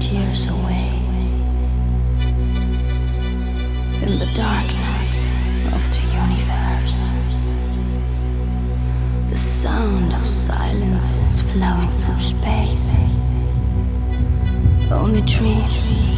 tears away in the darkness of the universe. The sound of silence is flowing through space. Only dreams.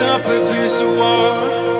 Stop this war.